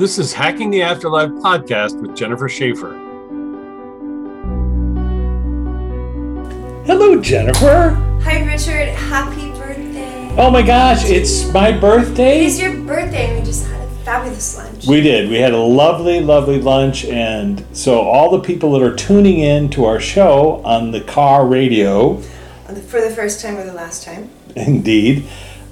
This is Hacking the Afterlife podcast with Jennifer Shaffer. Hello, Jennifer. Hi, Richard. Happy birthday. Oh my gosh, it's my It birthday. is your birthday, and we just had a fabulous lunch. We did. We had a lovely, lovely lunch. And so, all the people that are tuning in to our show on the car radio, For the first time or the last time. indeed,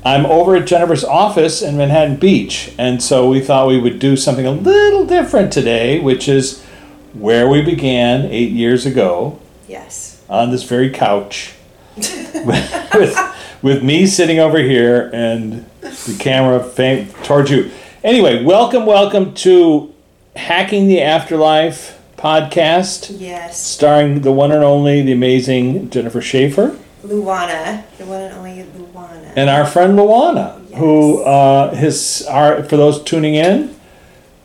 I'm over at Jennifer's office in Manhattan Beach. And so, we thought we would do something a little different today, which is where we began eight years ago Yes. on this very couch with, with me sitting over here and the camera fam- towards you. Anyway, welcome, welcome to Hacking the Afterlife podcast, Yes. starring the one and only, the amazing Jennifer Shaffer Luana. The one and only Luana. and our friend Luana, who uh, his our for those tuning in.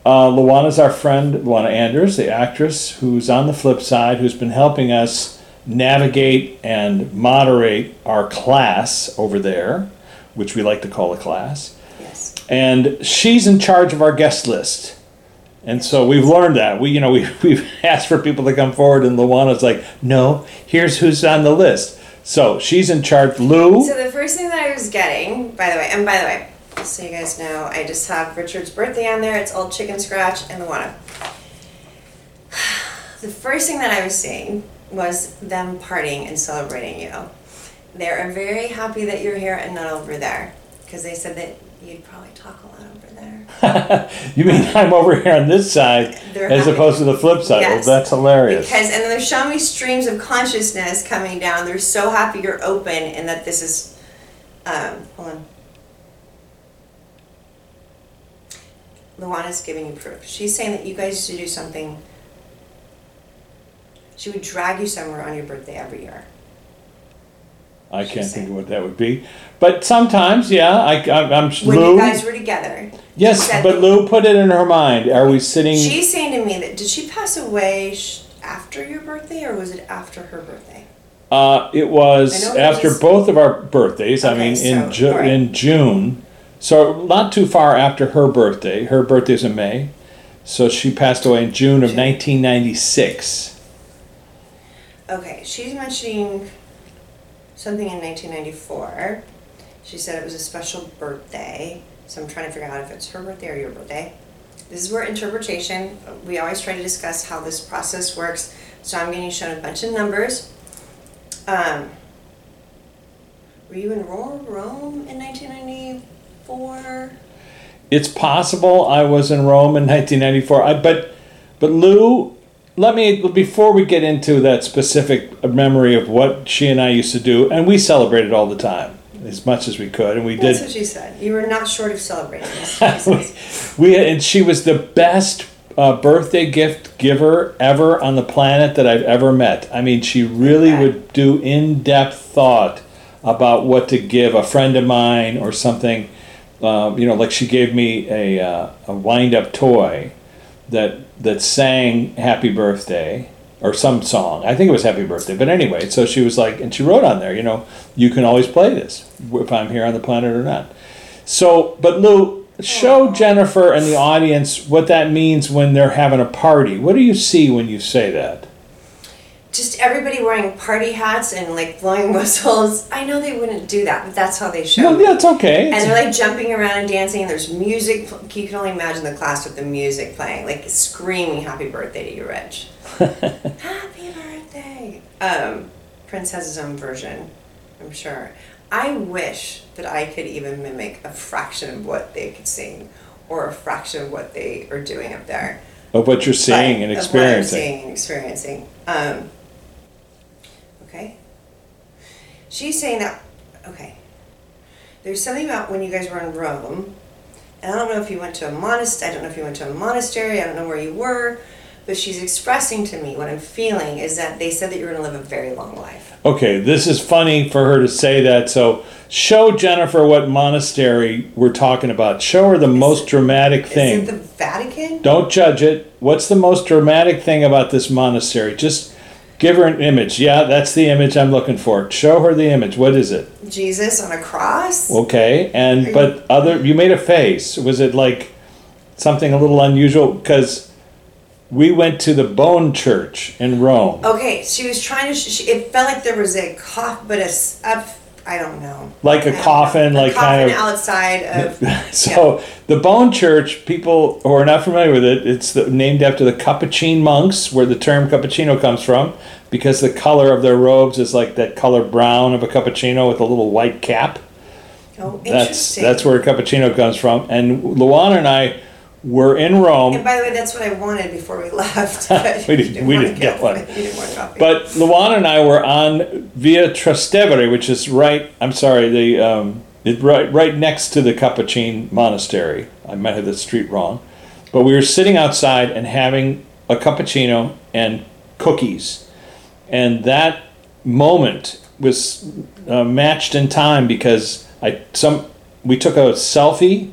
Uh, Luana's our friend, Luana Anders, the actress, who's on the flip side, who's been helping us navigate and moderate our class over there, which we like to call a class. yes. And she's in charge of our guest list. And so we've learned that. We, you know, we, we've asked for people to come forward, and Luana's like, no, here's who's on the list. So she's in charge. Lou. So the first thing that I was getting, by the way, and by the way, so you guys know, I just have Richard's birthday on there. It's Old Chicken Scratch and Luana. The first thing that I was seeing was them partying and celebrating you. They're very happy that you're here and not over there. Because they said that you'd probably talk a lot there. you mean I'm over here on this side They're as opposed to the flip side? Yes. Well, that's hilarious. Because and then they're showing me streams of consciousness coming down. They're so happy you're open and that this is um hold on. Luana's giving you proof. She's saying that you guys should do something. She would drag you somewhere on your birthday every year. I can't think of what that would be. But sometimes, yeah, I, I, I'm When Lou. you guys were together. yes, said but that- Lou put it in her mind. Are we sitting? She's saying to me that did she pass away sh- after your birthday or was it after her birthday? Uh, it I was know it after was- both of our birthdays. I Okay, mean, in so, Ju- in June, so not too far after her birthday. Her birthday's in May, so she passed away in June of June. 1996. Okay, she's mentioning something in 1994. She said it was a special birthday, so I'm trying to figure out if it's her birthday or your birthday. This is where interpretation, we always try to discuss how this process works. So I'm getting shown a bunch of numbers. Um, were you in Ro- Rome in 1994? It's possible I was in Rome in 1994. I, but but Lou, let me before we get into that specific memory of what she and I used to do, and we celebrated all the time as much as we could, and we That's did. what she said. You were not short of celebrating. That's says. we and she was the best uh, birthday gift giver ever on the planet that I've ever met. I mean, she really Okay. would do in depth thought about what to give a friend of mine or something. Uh, you know, like she gave me a uh, a wind up toy that that sang "Happy Birthday" or some song. I think it was "Happy Birthday," but anyway. So she was like, and she wrote on there, you know, you can always play this if I'm here on the planet or not. So, but Lou, show Jennifer and the audience what that means when they're having a party. What do you see when you say that? Just everybody wearing party hats and like blowing whistles. I know they wouldn't do that, but that's how they show. No, that's okay. And they're like jumping around and dancing. And there's music. You can only imagine the class with the music playing, like screaming "Happy Birthday" to you, Rich. Happy birthday. Um, Prince has his own version, I'm sure. I wish that I could even mimic a fraction of what they could sing, or a fraction of what they are doing up there of what you're seeing and but of what I'm experiencing. seeing and experiencing. Um, okay. She's saying that. Okay. There's something about when you guys were in Rome, and I don't know if you went to a monastery. I don't know if you went to a monastery. I don't know where you were, but she's expressing to me what I'm feeling is that they said that you're going to live a very long life. Okay, this is funny for her to say that. So, show Jennifer what monastery we're talking about. Show her the most dramatic thing. Is it the Vatican? Don't judge it. What's the most dramatic thing about this monastery? Just give her an image. Yeah, that's the image I'm looking for. Show her the image. What is it? Jesus on a cross? Okay, and Are but other you made a face. Was it like something a little unusual because we went to the Bone Church in Rome. Okay, she was trying to. Sh- it felt like there was a cough, but a, a- I don't know. Like a I don't know. coffin, A like coffin kind of- outside of. So the Bone Church, people who are not familiar with it, it's the, named after the Capuchin monks, where the term cappuccino comes from, because the color of their robes is like that color brown of a cappuccino with a little white cap. Oh, interesting. That's that's where cappuccino comes from. And Luana and I were in Rome. And by the way, that's what I wanted before we left. But We didn't- we didn't get one. You didn't want coffee. But Luana and I were on Via Trastevere, which is right. I'm sorry, the um, it right right next to the Capuchin monastery. I might have the street wrong, but we were sitting outside and having a cappuccino and cookies, and that moment was uh, matched in time because I some we took a selfie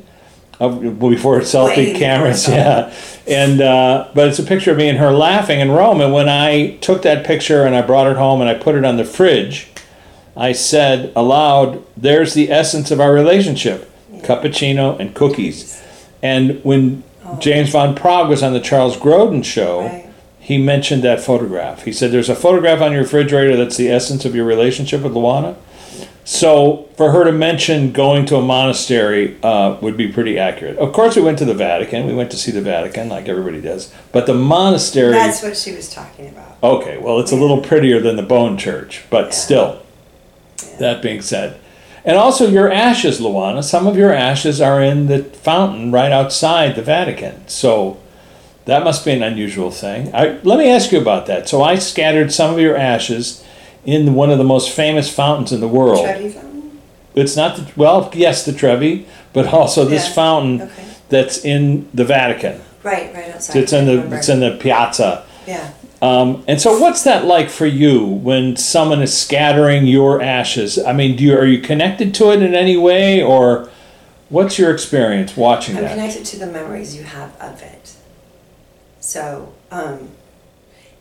before selfie cameras, yeah. And uh, but it's a picture of me and her laughing in Rome. And when I took that picture and I brought it home and I put it on the fridge, I said aloud, "There's the essence of our relationship: cappuccino and cookies." And when James Van Praagh was on the Charles Grodin show, Right. he mentioned that photograph. He said, "There's a photograph on your refrigerator that's the essence of your relationship with Luana." So for her to mention going to a monastery uh, would be pretty accurate. Of course, we went to the Vatican. We went to see the Vatican, like everybody does. But the monastery. that's what she was talking about. Okay, well, it's a little prettier than the Bone Church, but Yeah. still. That being said, and also your ashes, Luana. Some of your ashes are in the fountain right outside the Vatican. So that must be an unusual thing. I, let me ask you about that. So I scattered some of your ashes in one of the most famous fountains in the world. Trevi fountain? It's not the well, yes, the Trevi, but also this Yeah, fountain okay. that's in the Vatican. Right, right outside. It's in the it's in the piazza. Yeah. Um, and so, what's that like for you when someone is scattering your ashes? I mean, do you are you connected to it in any way, or what's your experience watching I'm that? connected to the memories you have of it. So, um,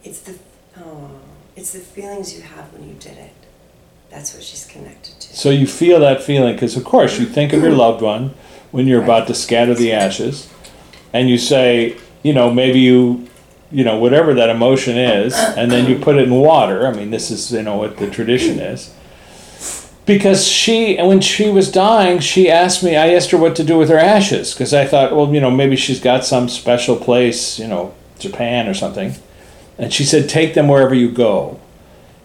it's the oh, it's the feelings you have when you did it. That's what she's connected to. So you feel that feeling because, of course, you think of your loved one when you're about to scatter the ashes, and you say, you know, maybe you, you know, whatever that emotion is, and then you put it in water. I mean, this is you know what the tradition is. Because she, and when she was dying, she asked me. I asked her what to do with her ashes because I thought, well, you know, maybe she's got some special place, you know, Japan or something, and she said, take them wherever you go.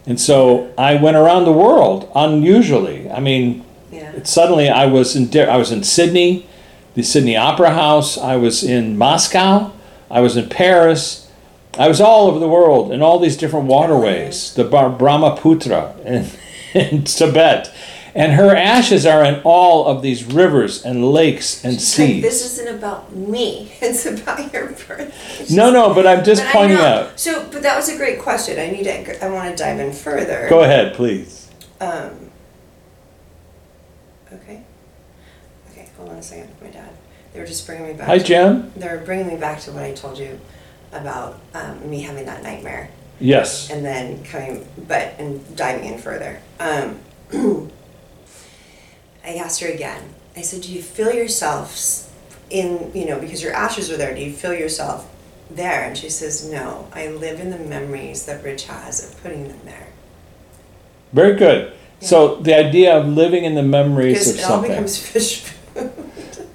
And so I went around the world unusually. I mean, Yeah. suddenly I was in I was in Sydney, the Sydney Opera House. I was in Moscow. I was in Paris. I was all over the world in all these different waterways. The Bar- Brahmaputra in, in Tibet, and her ashes are in all of these rivers and lakes and She's like, seas. this isn't about me. It's about your birth. no, no, but I'm just But pointing out. So, but that was a great question. I need to. I want to dive in further. Go ahead, please. Um, okay. Okay, hold on a second. My dad. They were just bringing me back. Hi, to- They were bringing me back to what I told you about um, me having that nightmare, Yes. and then coming, but and diving in further. Um, I asked her again. I said, "Do you feel yourself s- in you know because your ashes are there? Do you feel yourself there?" And she says, "No. I live in the memories that Rich has of putting them there." Very good. So the idea of living in the memories Because of it all something. becomes fish food.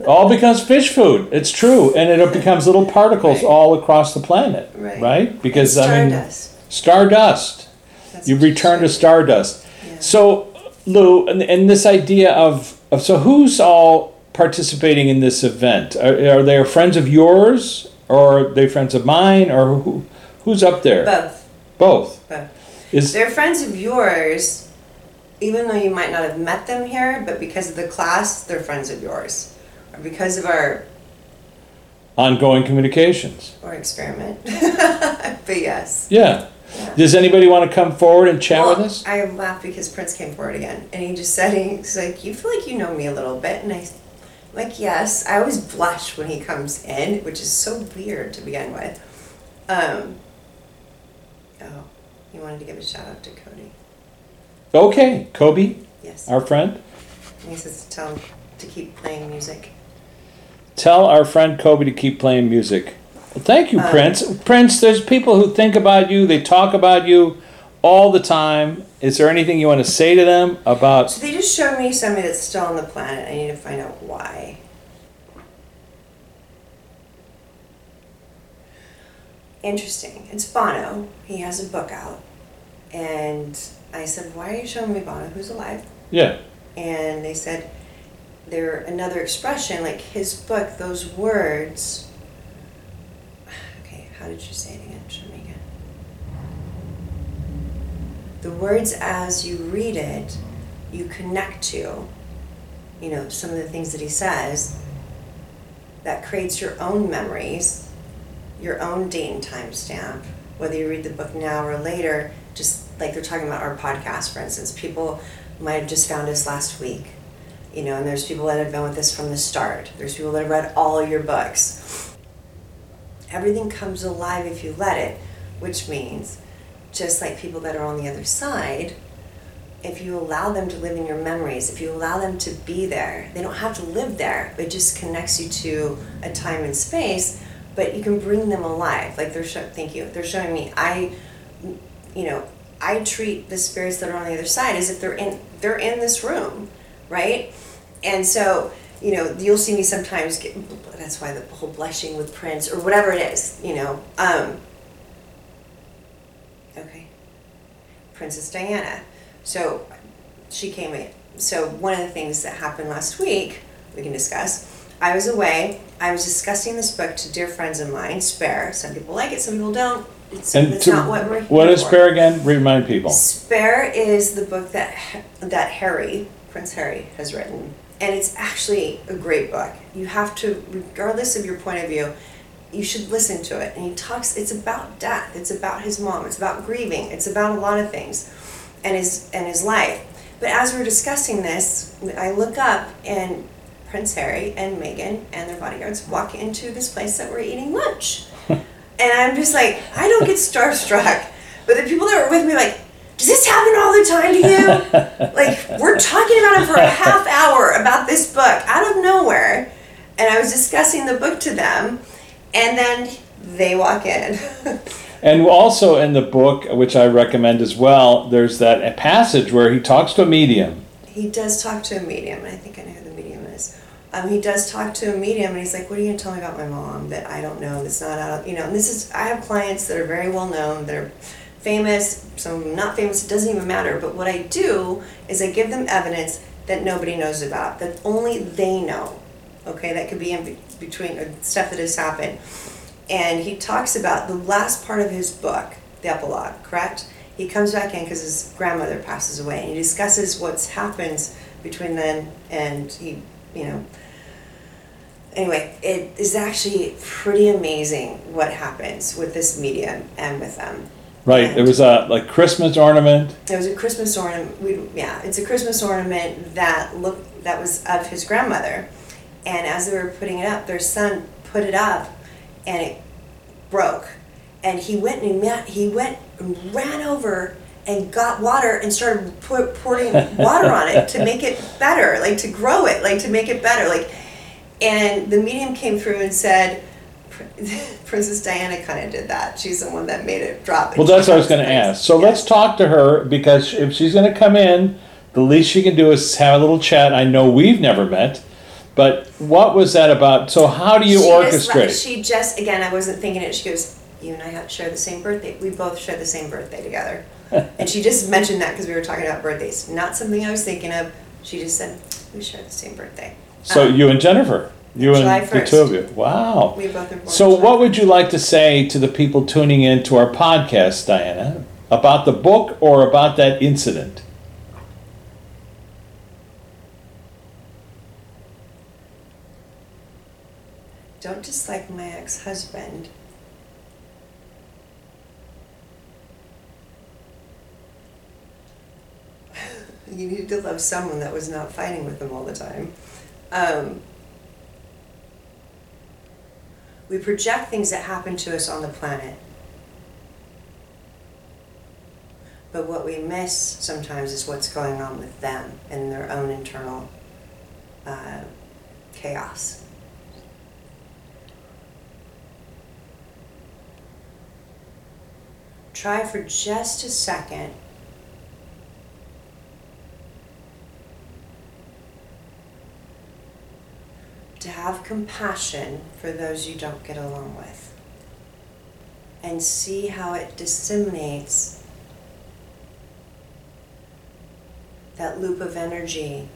all becomes fish food. It's true, and it becomes little particles Right. all across the planet, Right. Right. Because I mean, stardust. stardust. That's You return to stardust. Yeah. So, Lou, and, and this idea of, of so who's all participating in this event? Are, are they friends of yours, or are they friends of mine, or who, who's up there? Both. Both. Both. Is They're friends of yours, even though you might not have met them here, but because of the class, they're friends of yours. Or because of our ongoing communications. or experiment. but yes. Yeah. Does anybody want to come forward and chat with us? I laughed because Prince came forward again, and he just said, "He's like, you feel like you know me a little bit," and I, like, yes. I always blush when he comes in, which is so weird to begin with. Um. Oh, he wanted to give a shout out to Cody. Okay, Kobe, Yes. our friend. And he says to tell him to keep playing music. Tell our friend Kobe to keep playing music. Well, thank you, Um, Prince. Prince, there's people who think about you, they talk about you all the time. Is there anything you want to say to them about So they just showed me somebody that's still on the planet. I need to find out why. Interesting. It's Bono. He has a book out. And I said, Why are you showing me Bono? Who's alive? Yeah. And they said, They're another expression, like his book, those words. How did you say it again? Show me again. The words as you read it, you connect to, you know, some of the things that he says, that creates your own memories, your own date and time stamp, whether you read the book now or later, just like they're talking about our podcast, for instance, people might have just found us last week, you know, and there's people that have been with us from the start. There's people that have read all your books. Everything comes alive if you let it, which means just like people that are on the other side, if you allow them to live in your memories, if you allow them to be there, they don't have to live there. It just connects you to a time and space, but you can bring them alive. Like they're show, thank you. They're showing me. I, you know, I treat the spirits that are on the other side as if they're in they're in this room, right? And so you know you'll see me sometimes. Get, that's why the whole blushing with Prince or whatever it is. You know. Um, okay. Princess Diana. So she came in. So one of the things that happened last week, we can discuss. I was away. I was discussing this book to dear friends of mine, Spare. Some people like it, some people don't. It's, and it's to- not what we're what is for. Spare again? Remind people. Spare is the book that that Harry, Prince Harry, has written, and it's actually a great book. You have to, regardless of your point of view, you should listen to it. And he talks. It's about death. It's about his mom. It's about grieving. It's about a lot of things, and his and his life. But as we're discussing this, I look up and Prince Harry and Meghan and their bodyguards walk into this place that we're eating lunch. And I'm just like, I don't get starstruck. But the people that were with me, like, does this happen all the time to you? like, we're talking about it for a half hour about this book out of nowhere. And I was discussing the book to them, and then they walk in. And also in the book, which I recommend as well, there's that passage where he talks to a medium. he does talk to a medium, and I think I know who the medium is. Um, he does talk to a medium, and he's like, "What are you gonna tell me about my mom that I don't know? That's not out, of, you know." And this is, I have clients that are very well known, that are famous, some not famous. It doesn't even matter. But what I do is I give them evidence that nobody knows about, that only they know. Okay, that could be in between uh, stuff that has happened. And he talks about the last part of his book, the epilogue, correct? He comes back in because his grandmother passes away, and he discusses what's happens between then and he, you know. Anyway, it is actually pretty amazing what happens with this medium and with them. Right. It was a like Christmas ornament. It was a Christmas ornament. We, yeah, it's a Christmas ornament that looked that was of his grandmother, and as they were putting it up, their son put it up, and it broke, and he went and he, met, he went and ran over and got water and started pour, pouring water on it to make it better, like to grow it, like to make it better, like, and the medium came through and said. Princess Diana kind of did that. She's the one that made it drop. Well, that's what I was going to ask. So let's talk to her because if she's going to come in, the least she can do is have a little chat. I know we've never met, but what was that about? So how do you she Just, orchestrate? she just again, I wasn't thinking it. She goes, "You and I have share the same birthday. We both share the same birthday together." and she just mentioned that because we were talking about birthdays. Not something I was thinking of. She just said, "We share the same birthday." so Um, you and Jennifer, you July and the 1st. two of you. Wow. we both born. So, in what would you like to say to the people tuning in to our podcast, Diana, about the book or about that incident? Don't dislike my ex-husband. you need to love someone that was not fighting with them all the time. Um, we project things that happen to us on the planet. But what we miss sometimes is what's going on with them in their own internal uh, chaos. Try for just a second to have compassion for those you don't get along with and see how it disseminates that loop of energy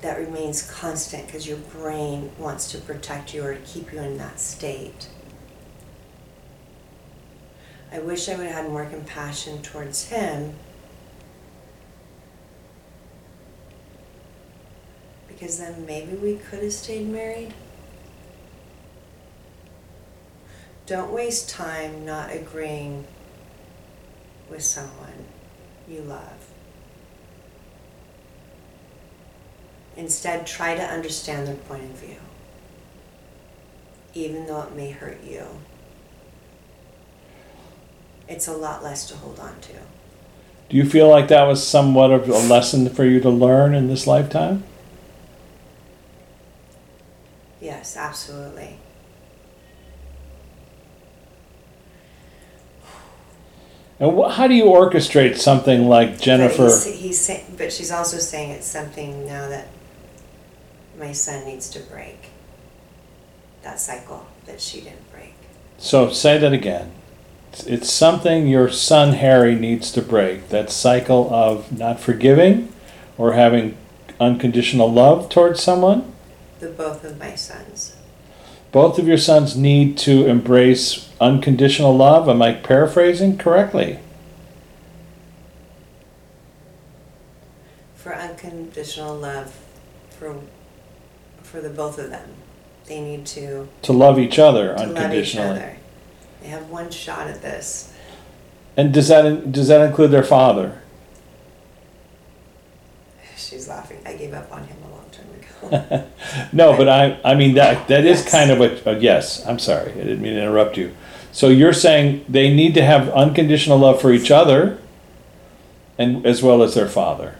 that remains constant because your brain wants to protect you or keep you in that state. I wish I would have had more compassion towards him because then maybe we could have stayed married. Don't waste time not agreeing with someone you love. Instead, try to understand their point of view, even though it may hurt you. It's a lot less to hold on to. Do you feel like that was somewhat of a lesson for you to learn in this lifetime? Yes, absolutely. And wh- how do you orchestrate something like Jennifer? But he's, he's saying, but she's also saying it's something now that my son needs to break. That cycle that she didn't break. So say that again. It's- It's something your son Harry needs to break. That cycle of not forgiving or having unconditional love towards someone. The both of my sons. Both of your sons need to embrace unconditional love. Am I paraphrasing correctly? For unconditional love for for the both of them. They need to, To love each other to love each unconditionally. other. They have one shot at this. And does that does that include their father? She's laughing. I gave up on him a long time ago. No, but I I mean that that is kind of a, a yes. I'm sorry, I didn't mean to interrupt you. So you're saying they need to have unconditional love for each other, and as well as their father.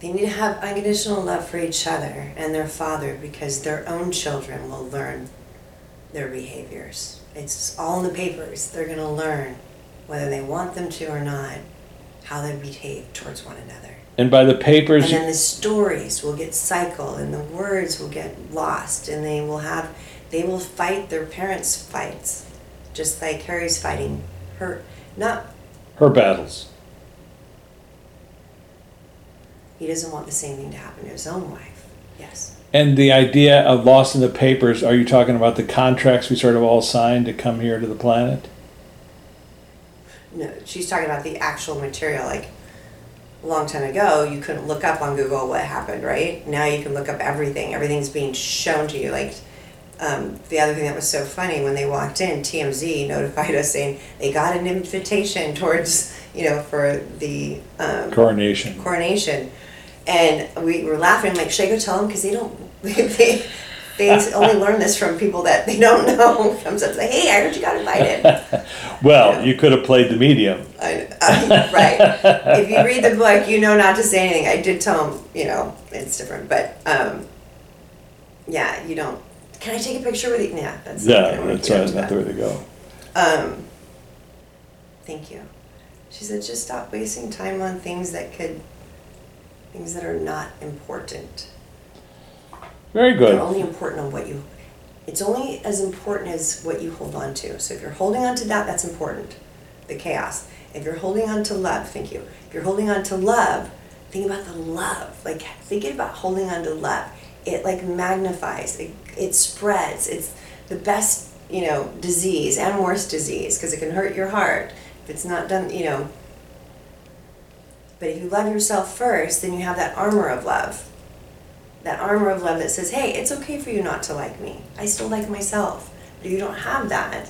They need to have unconditional love for each other and their father because their own children will learn their behaviors. It's all in the papers. They're going to learn, whether they want them to or not, how they behave towards one another. And by the papers, And then the stories will get cycled and the words will get lost and they will have, they will fight their parents' fights. Just like Harry's fighting her, not, her battles. he doesn't want the same thing to happen to his own wife. Yes. And the idea of lost in the papers, are you talking about the contracts we sort of all signed to come here to the planet? No, she's talking about the actual material. Like a long time ago, you couldn't look up on Google what happened, right? Now you can look up everything. Everything's being shown to you. Like um, the other thing that was so funny when they walked in, TMZ notified us saying they got an invitation towards, you know, for the um, Coronation. coronation, and we were laughing. I'm like, should I go tell them? Because they don't. They, they only learn this from people that they don't know. Comes up and say, hey, I heard you got invited. Well, you could have played the medium. I, I, right. If you read the book, you know not to say anything. I did tell him, you know, it's different, but um, yeah, you don't. Can I take a picture with you? Yeah, that's Yeah, that's right. That's the way to go. Um, thank you. She said, just stop wasting time on things that could, things that are not important. Very They're good. only important on what you. It's only as important as what you hold on to. So if you're holding on to that, that's important. The chaos. If you're holding on to love, thank you. If you're holding on to love, think about the love. Like thinking about holding on to love. It like magnifies. It, it spreads. It's the best, you know, disease and worst disease because it can hurt your heart if it's not done. You know. But if you love yourself first, then you have that armor of love that armor of love that says, hey, it's okay for you not to like me. I still like myself. But you don't have that,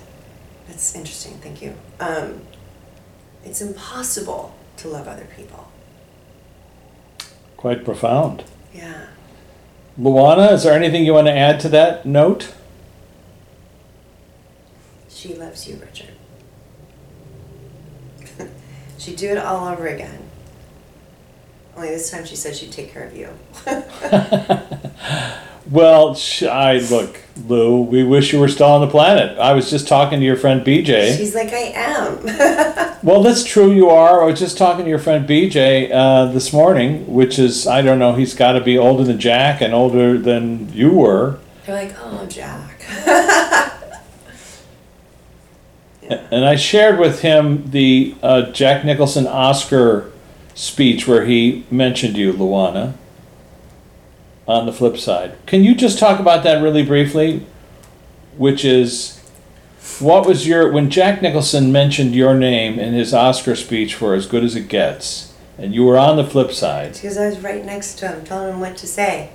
that's interesting, thank you. Um, it's impossible to love other people. Quite profound. Yeah. Luana, is there anything you want to add to that note? She loves you, Richard. she'd do it all over again. Only this time she said she'd take care of you. Well, sh- I look, Lou. We wish you were still on the planet. I was just talking to your friend BJ. She's like, I am. Well, that's true. You are. I was just talking to your friend BJ uh, this morning, which is I don't know. He's got to be older than Jack and older than you were. They're like, oh, Jack. And I shared with him the uh, Jack Nicholson Oscar speech where he mentioned you, Luana. On the flip side, can you just talk about that really briefly? Which is, what was your when Jack Nicholson mentioned your name in his Oscar speech for As Good as It Gets, and you were on the flip side Because I was right next to him, telling him what to say.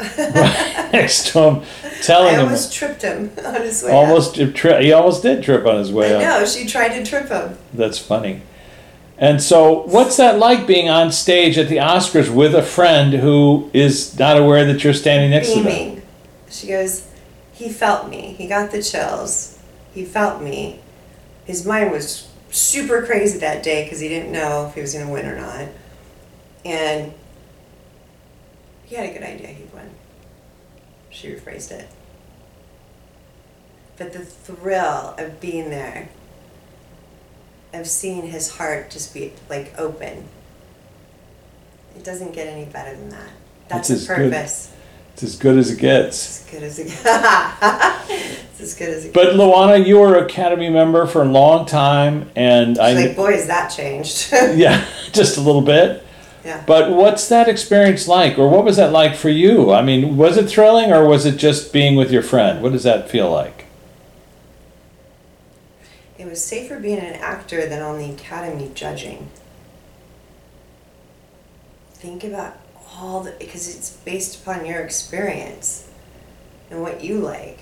right next to him, telling I him almost tripped him on his way almost tri- he almost did trip on his way I up. know, she tried to trip him. That's funny. And so, what's that like being on stage at the Oscars with a friend who is not aware that you're standing next to them? She goes, he felt me. He got the chills. He felt me. His mind was super crazy that day because he didn't know if he was going to win or not. And he had a good idea he'd win. She rephrased it. But the thrill of being there, of seeing his heart just be like open, it doesn't get any better than that. That's It's the as good. purpose. It's as good as it gets. As good as it It's as good as it But Luana, you were Academy member for a long time, and I She's like, boy, has that changed. yeah, just a little bit. yeah. But what's that experience like, or what was that like for you? I mean, was it thrilling, or was it just being with your friend? What does that feel like? It was safer being an actor than on the Academy judging. Think about all the, because it's based upon your experience and what you like,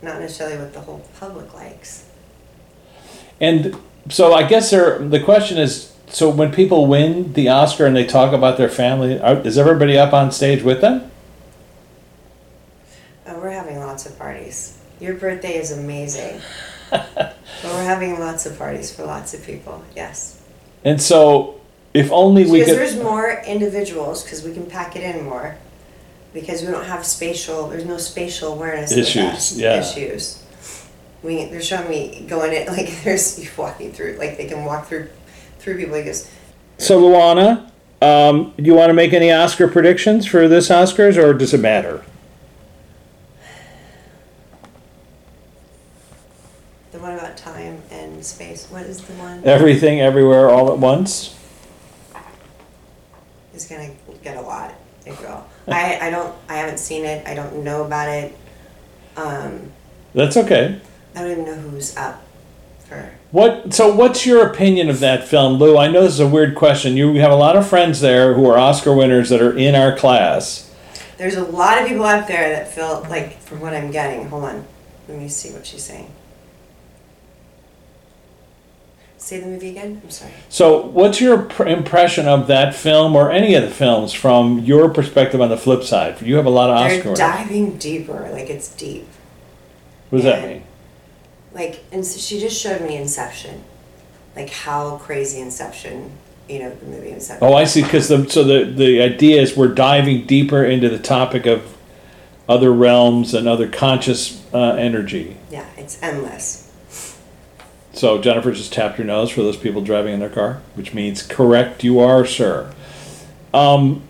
not necessarily what the whole public likes. And so I guess there, the question is, so when people win the Oscar and they talk about their family, are, is everybody up on stage with them? Oh, we're having lots of parties. Your birthday is amazing. But we're having lots of parties for lots of people, yes. And so, if only we Because could. there's more individuals, because we can pack it in more. Because we don't have spatial, there's no spatial awareness Issues, yeah. Issues. We, they're showing me going it like there's you walking through, like they can walk through, through people. This. So, Luana, um, do you want to make any Oscar predictions for this Oscars, or does it matter? The one about time and space. What is the one? Everything, everywhere, all at once. Is gonna get a lot. It will. I, I don't. I haven't seen it. I don't know about it. Um, That's okay. I don't even know who's up for. What? So, what's your opinion of that film, Lou? I know this is a weird question. You have a lot of friends there who are Oscar winners that are in our class. There's a lot of people out there that feel like, from what I'm getting. Hold on. Let me see what she's saying. Say the movie again. I'm sorry. So, what's your pr- impression of that film or any of the films from your perspective on the flip side? You have a lot of Oscar They're winners. diving deeper. Like it's deep. What does that mean? Like, and so she just showed me Inception. Like how crazy Inception. You know the movie Inception. Oh, I see. Because the so the the idea is we're diving deeper into the topic of other realms and other conscious uh, energy. Yeah, it's endless. So Jennifer just tapped her nose for those people driving in their car, which means correct you are, sir. Um,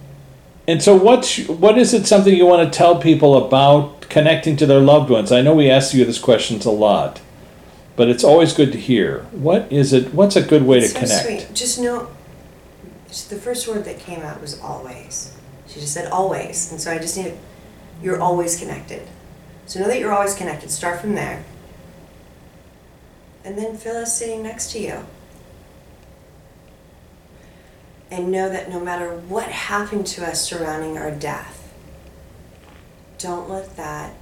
and so what's what is it something you want to tell people about connecting to their loved ones? I know we ask you this questions a lot, but it's always good to hear. What is it? What's a good way It's to so connect? sweet. Just know. just the first word that came out was always. She just said always, and so I just need. You're always connected. So know that you're always connected. Start from there. And then feel us sitting next to you. And know that no matter what happened to us surrounding our death, don't let that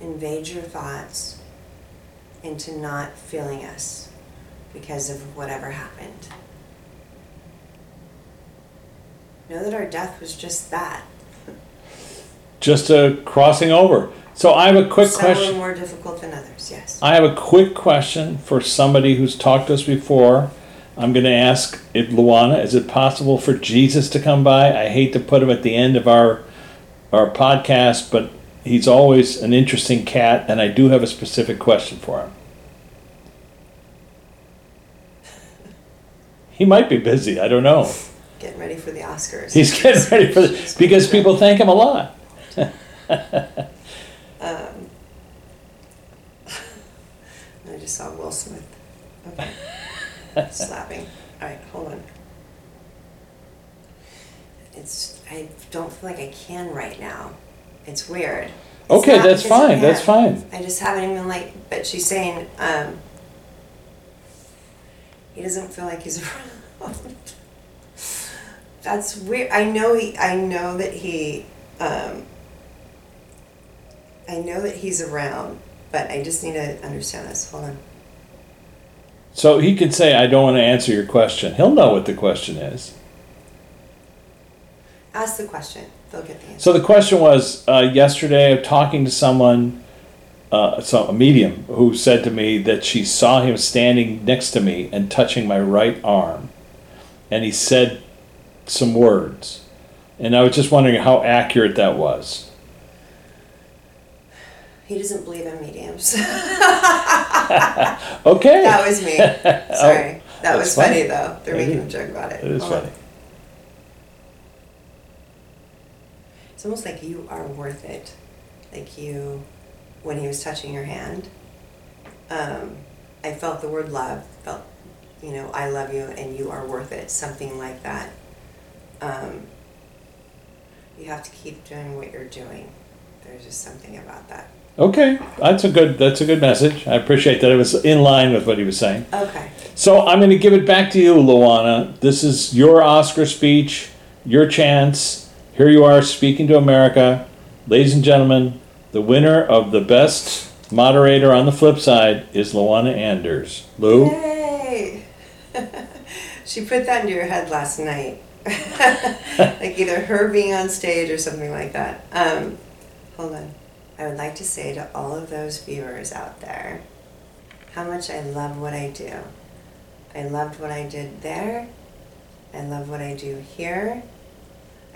invade your thoughts into not feeling us because of whatever happened. Know that our death was just that. Just a crossing over. So I have a quick Some question. were more difficult than others, yes. I have a quick question for somebody who's talked to us before. I'm going to ask it, Luana, is it possible for Jesus to come by? I hate to put him at the end of our our podcast, but he's always an interesting cat, and I do have a specific question for him. He might be busy. I don't know. Getting ready for the Oscars. He's getting ready for this because people thank him a lot. Um, I just saw Will Smith. Okay. Slapping. All right, hold on. It's. I don't feel like I can right now. It's weird. It's Okay, not that's because fine. That's fine. I just haven't even like. But she's saying um, he doesn't feel like he's around. That's weird. I know he. I know that he. Um, I know that he's around, but I just need to understand this. Hold on. So he could say, "I don't want to answer your question." He'll know what the question is. Ask the question. They'll get the answer. So the question was uh, yesterday, I'm talking to someone, uh, so a medium, who said to me that she saw him standing next to me and touching my right arm, and he said some words, and I was just wondering how accurate that was. He doesn't believe in mediums. Okay, that was me. Sorry. that was funny, funny. though. They're It making is- a joke about it. it is Hold on. funny. It's almost like you are worth it. Like you, when he was touching your hand, um, I felt the word love, felt, you know, I love you and you are worth it, something like that. Um, you have to keep doing what you're doing. There's just something about that. Okay, that's a good that's a good message. I appreciate that it was in line with what he was saying. Okay. So I'm going to give it back to you, Luana. This is your Oscar speech, your chance. Here you are speaking to America. Ladies and gentlemen, the winner of the best moderator on the flip side is Luana Anders. Lou? Yay! she put that into your head last night. like either her being on stage or something like that. Um, hold on. I would like to say to all of those viewers out there how much I love what I do. I loved what I did there. I love what I do here.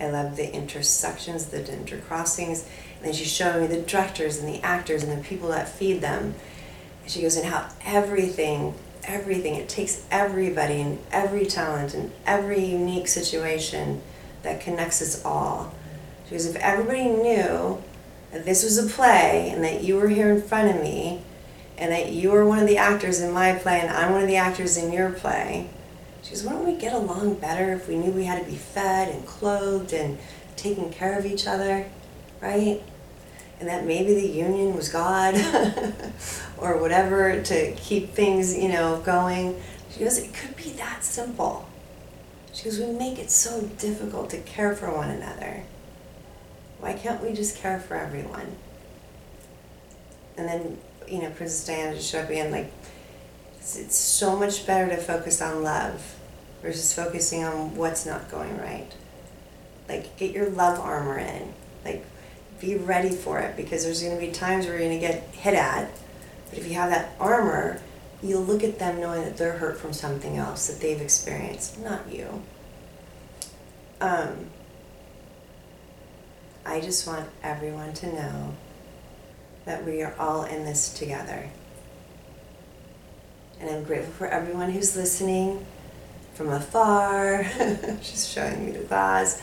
I love the intersections, the intercrossings. And then she showed me the directors and the actors and the people that feed them. And she goes, and how everything, everything, it takes everybody and every talent and every unique situation that connects us all. She goes, if everybody knew that this was a play and that you were here in front of me and that you were one of the actors in my play and I'm one of the actors in your play, she goes, wouldn't we get along better if we knew we had to be fed and clothed and taking care of each other, right? And that maybe the union was God or whatever to keep things, you know, going. She goes, it could be that simple. She goes, we make it so difficult to care for one another. Why can't we just care for everyone? And then, you know, Princess Diana just showed up again, like, it's, it's so much better to focus on love versus focusing on what's not going right. Like, get your love armor in. Like, be ready for it because there's going to be times where you're going to get hit at. But if you have that armor, you'll look at them knowing that they're hurt from something else that they've experienced, not you. Um, I just want everyone to know that we are all in this together. And I'm grateful for everyone who's listening from afar. She's showing me the glass.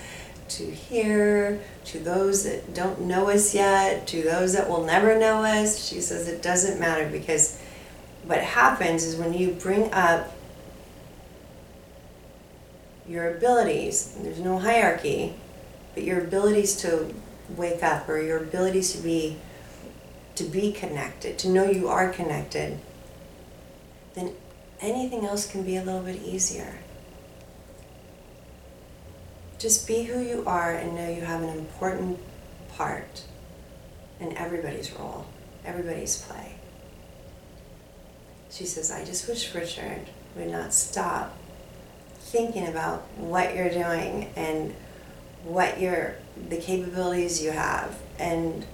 To here, to those that don't know us yet, to those that will never know us. She says it doesn't matter because what happens is when you bring up your abilities, there's no hierarchy, your abilities to wake up or your abilities to be to be connected, to know you are connected, then anything else can be a little bit easier. Just be who you are and know you have an important part in everybody's role, everybody's play. She says, I just wish Richard would not stop thinking about what you're doing and what your the capabilities you have and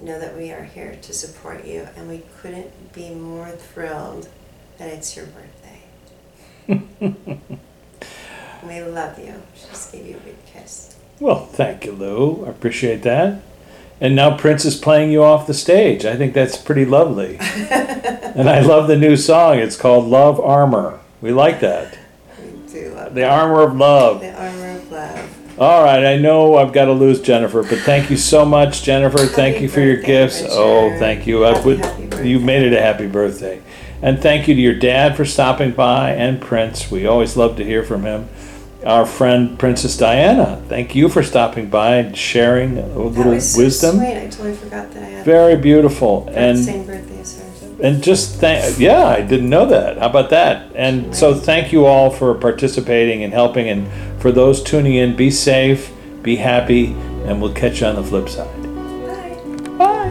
know that we are here to support you and we couldn't be more thrilled that it's your birthday. We love you. Just gave you a big kiss. Well, thank you, Lou. I appreciate that. And now Prince is playing you off the stage. I think that's pretty lovely. and I love the new song. It's called Love Armor. We like that. We do love The Armor of Love. the armor of love. All right, I know I've got to lose Jennifer, but thank you so much, Jennifer. thank you for your birthday, gifts. Richard. Oh, thank you. I Happy, would- happy you made it a happy birthday. And thank you to your dad for stopping by and Prince. We always love to hear from him. Our friend Princess Diana, thank you for stopping by and sharing a little so wisdom. Sweet. I totally forgot that I had Very beautiful. And same birthday as her. and just thank yeah i didn't know that how about that and so thank you all for participating and helping and for those tuning in be safe be happy and we'll catch you on the flip side Bye. bye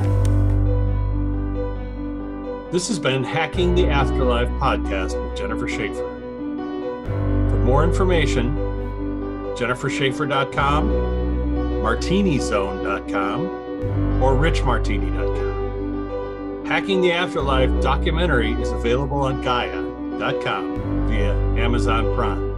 This has been Hacking the Afterlife podcast with Jennifer Shaffer. For more information, jennifershaffer.com, martinizone.com, or richmartini.com. Hacking the Afterlife documentary is available on Gaia.com via Amazon Prime.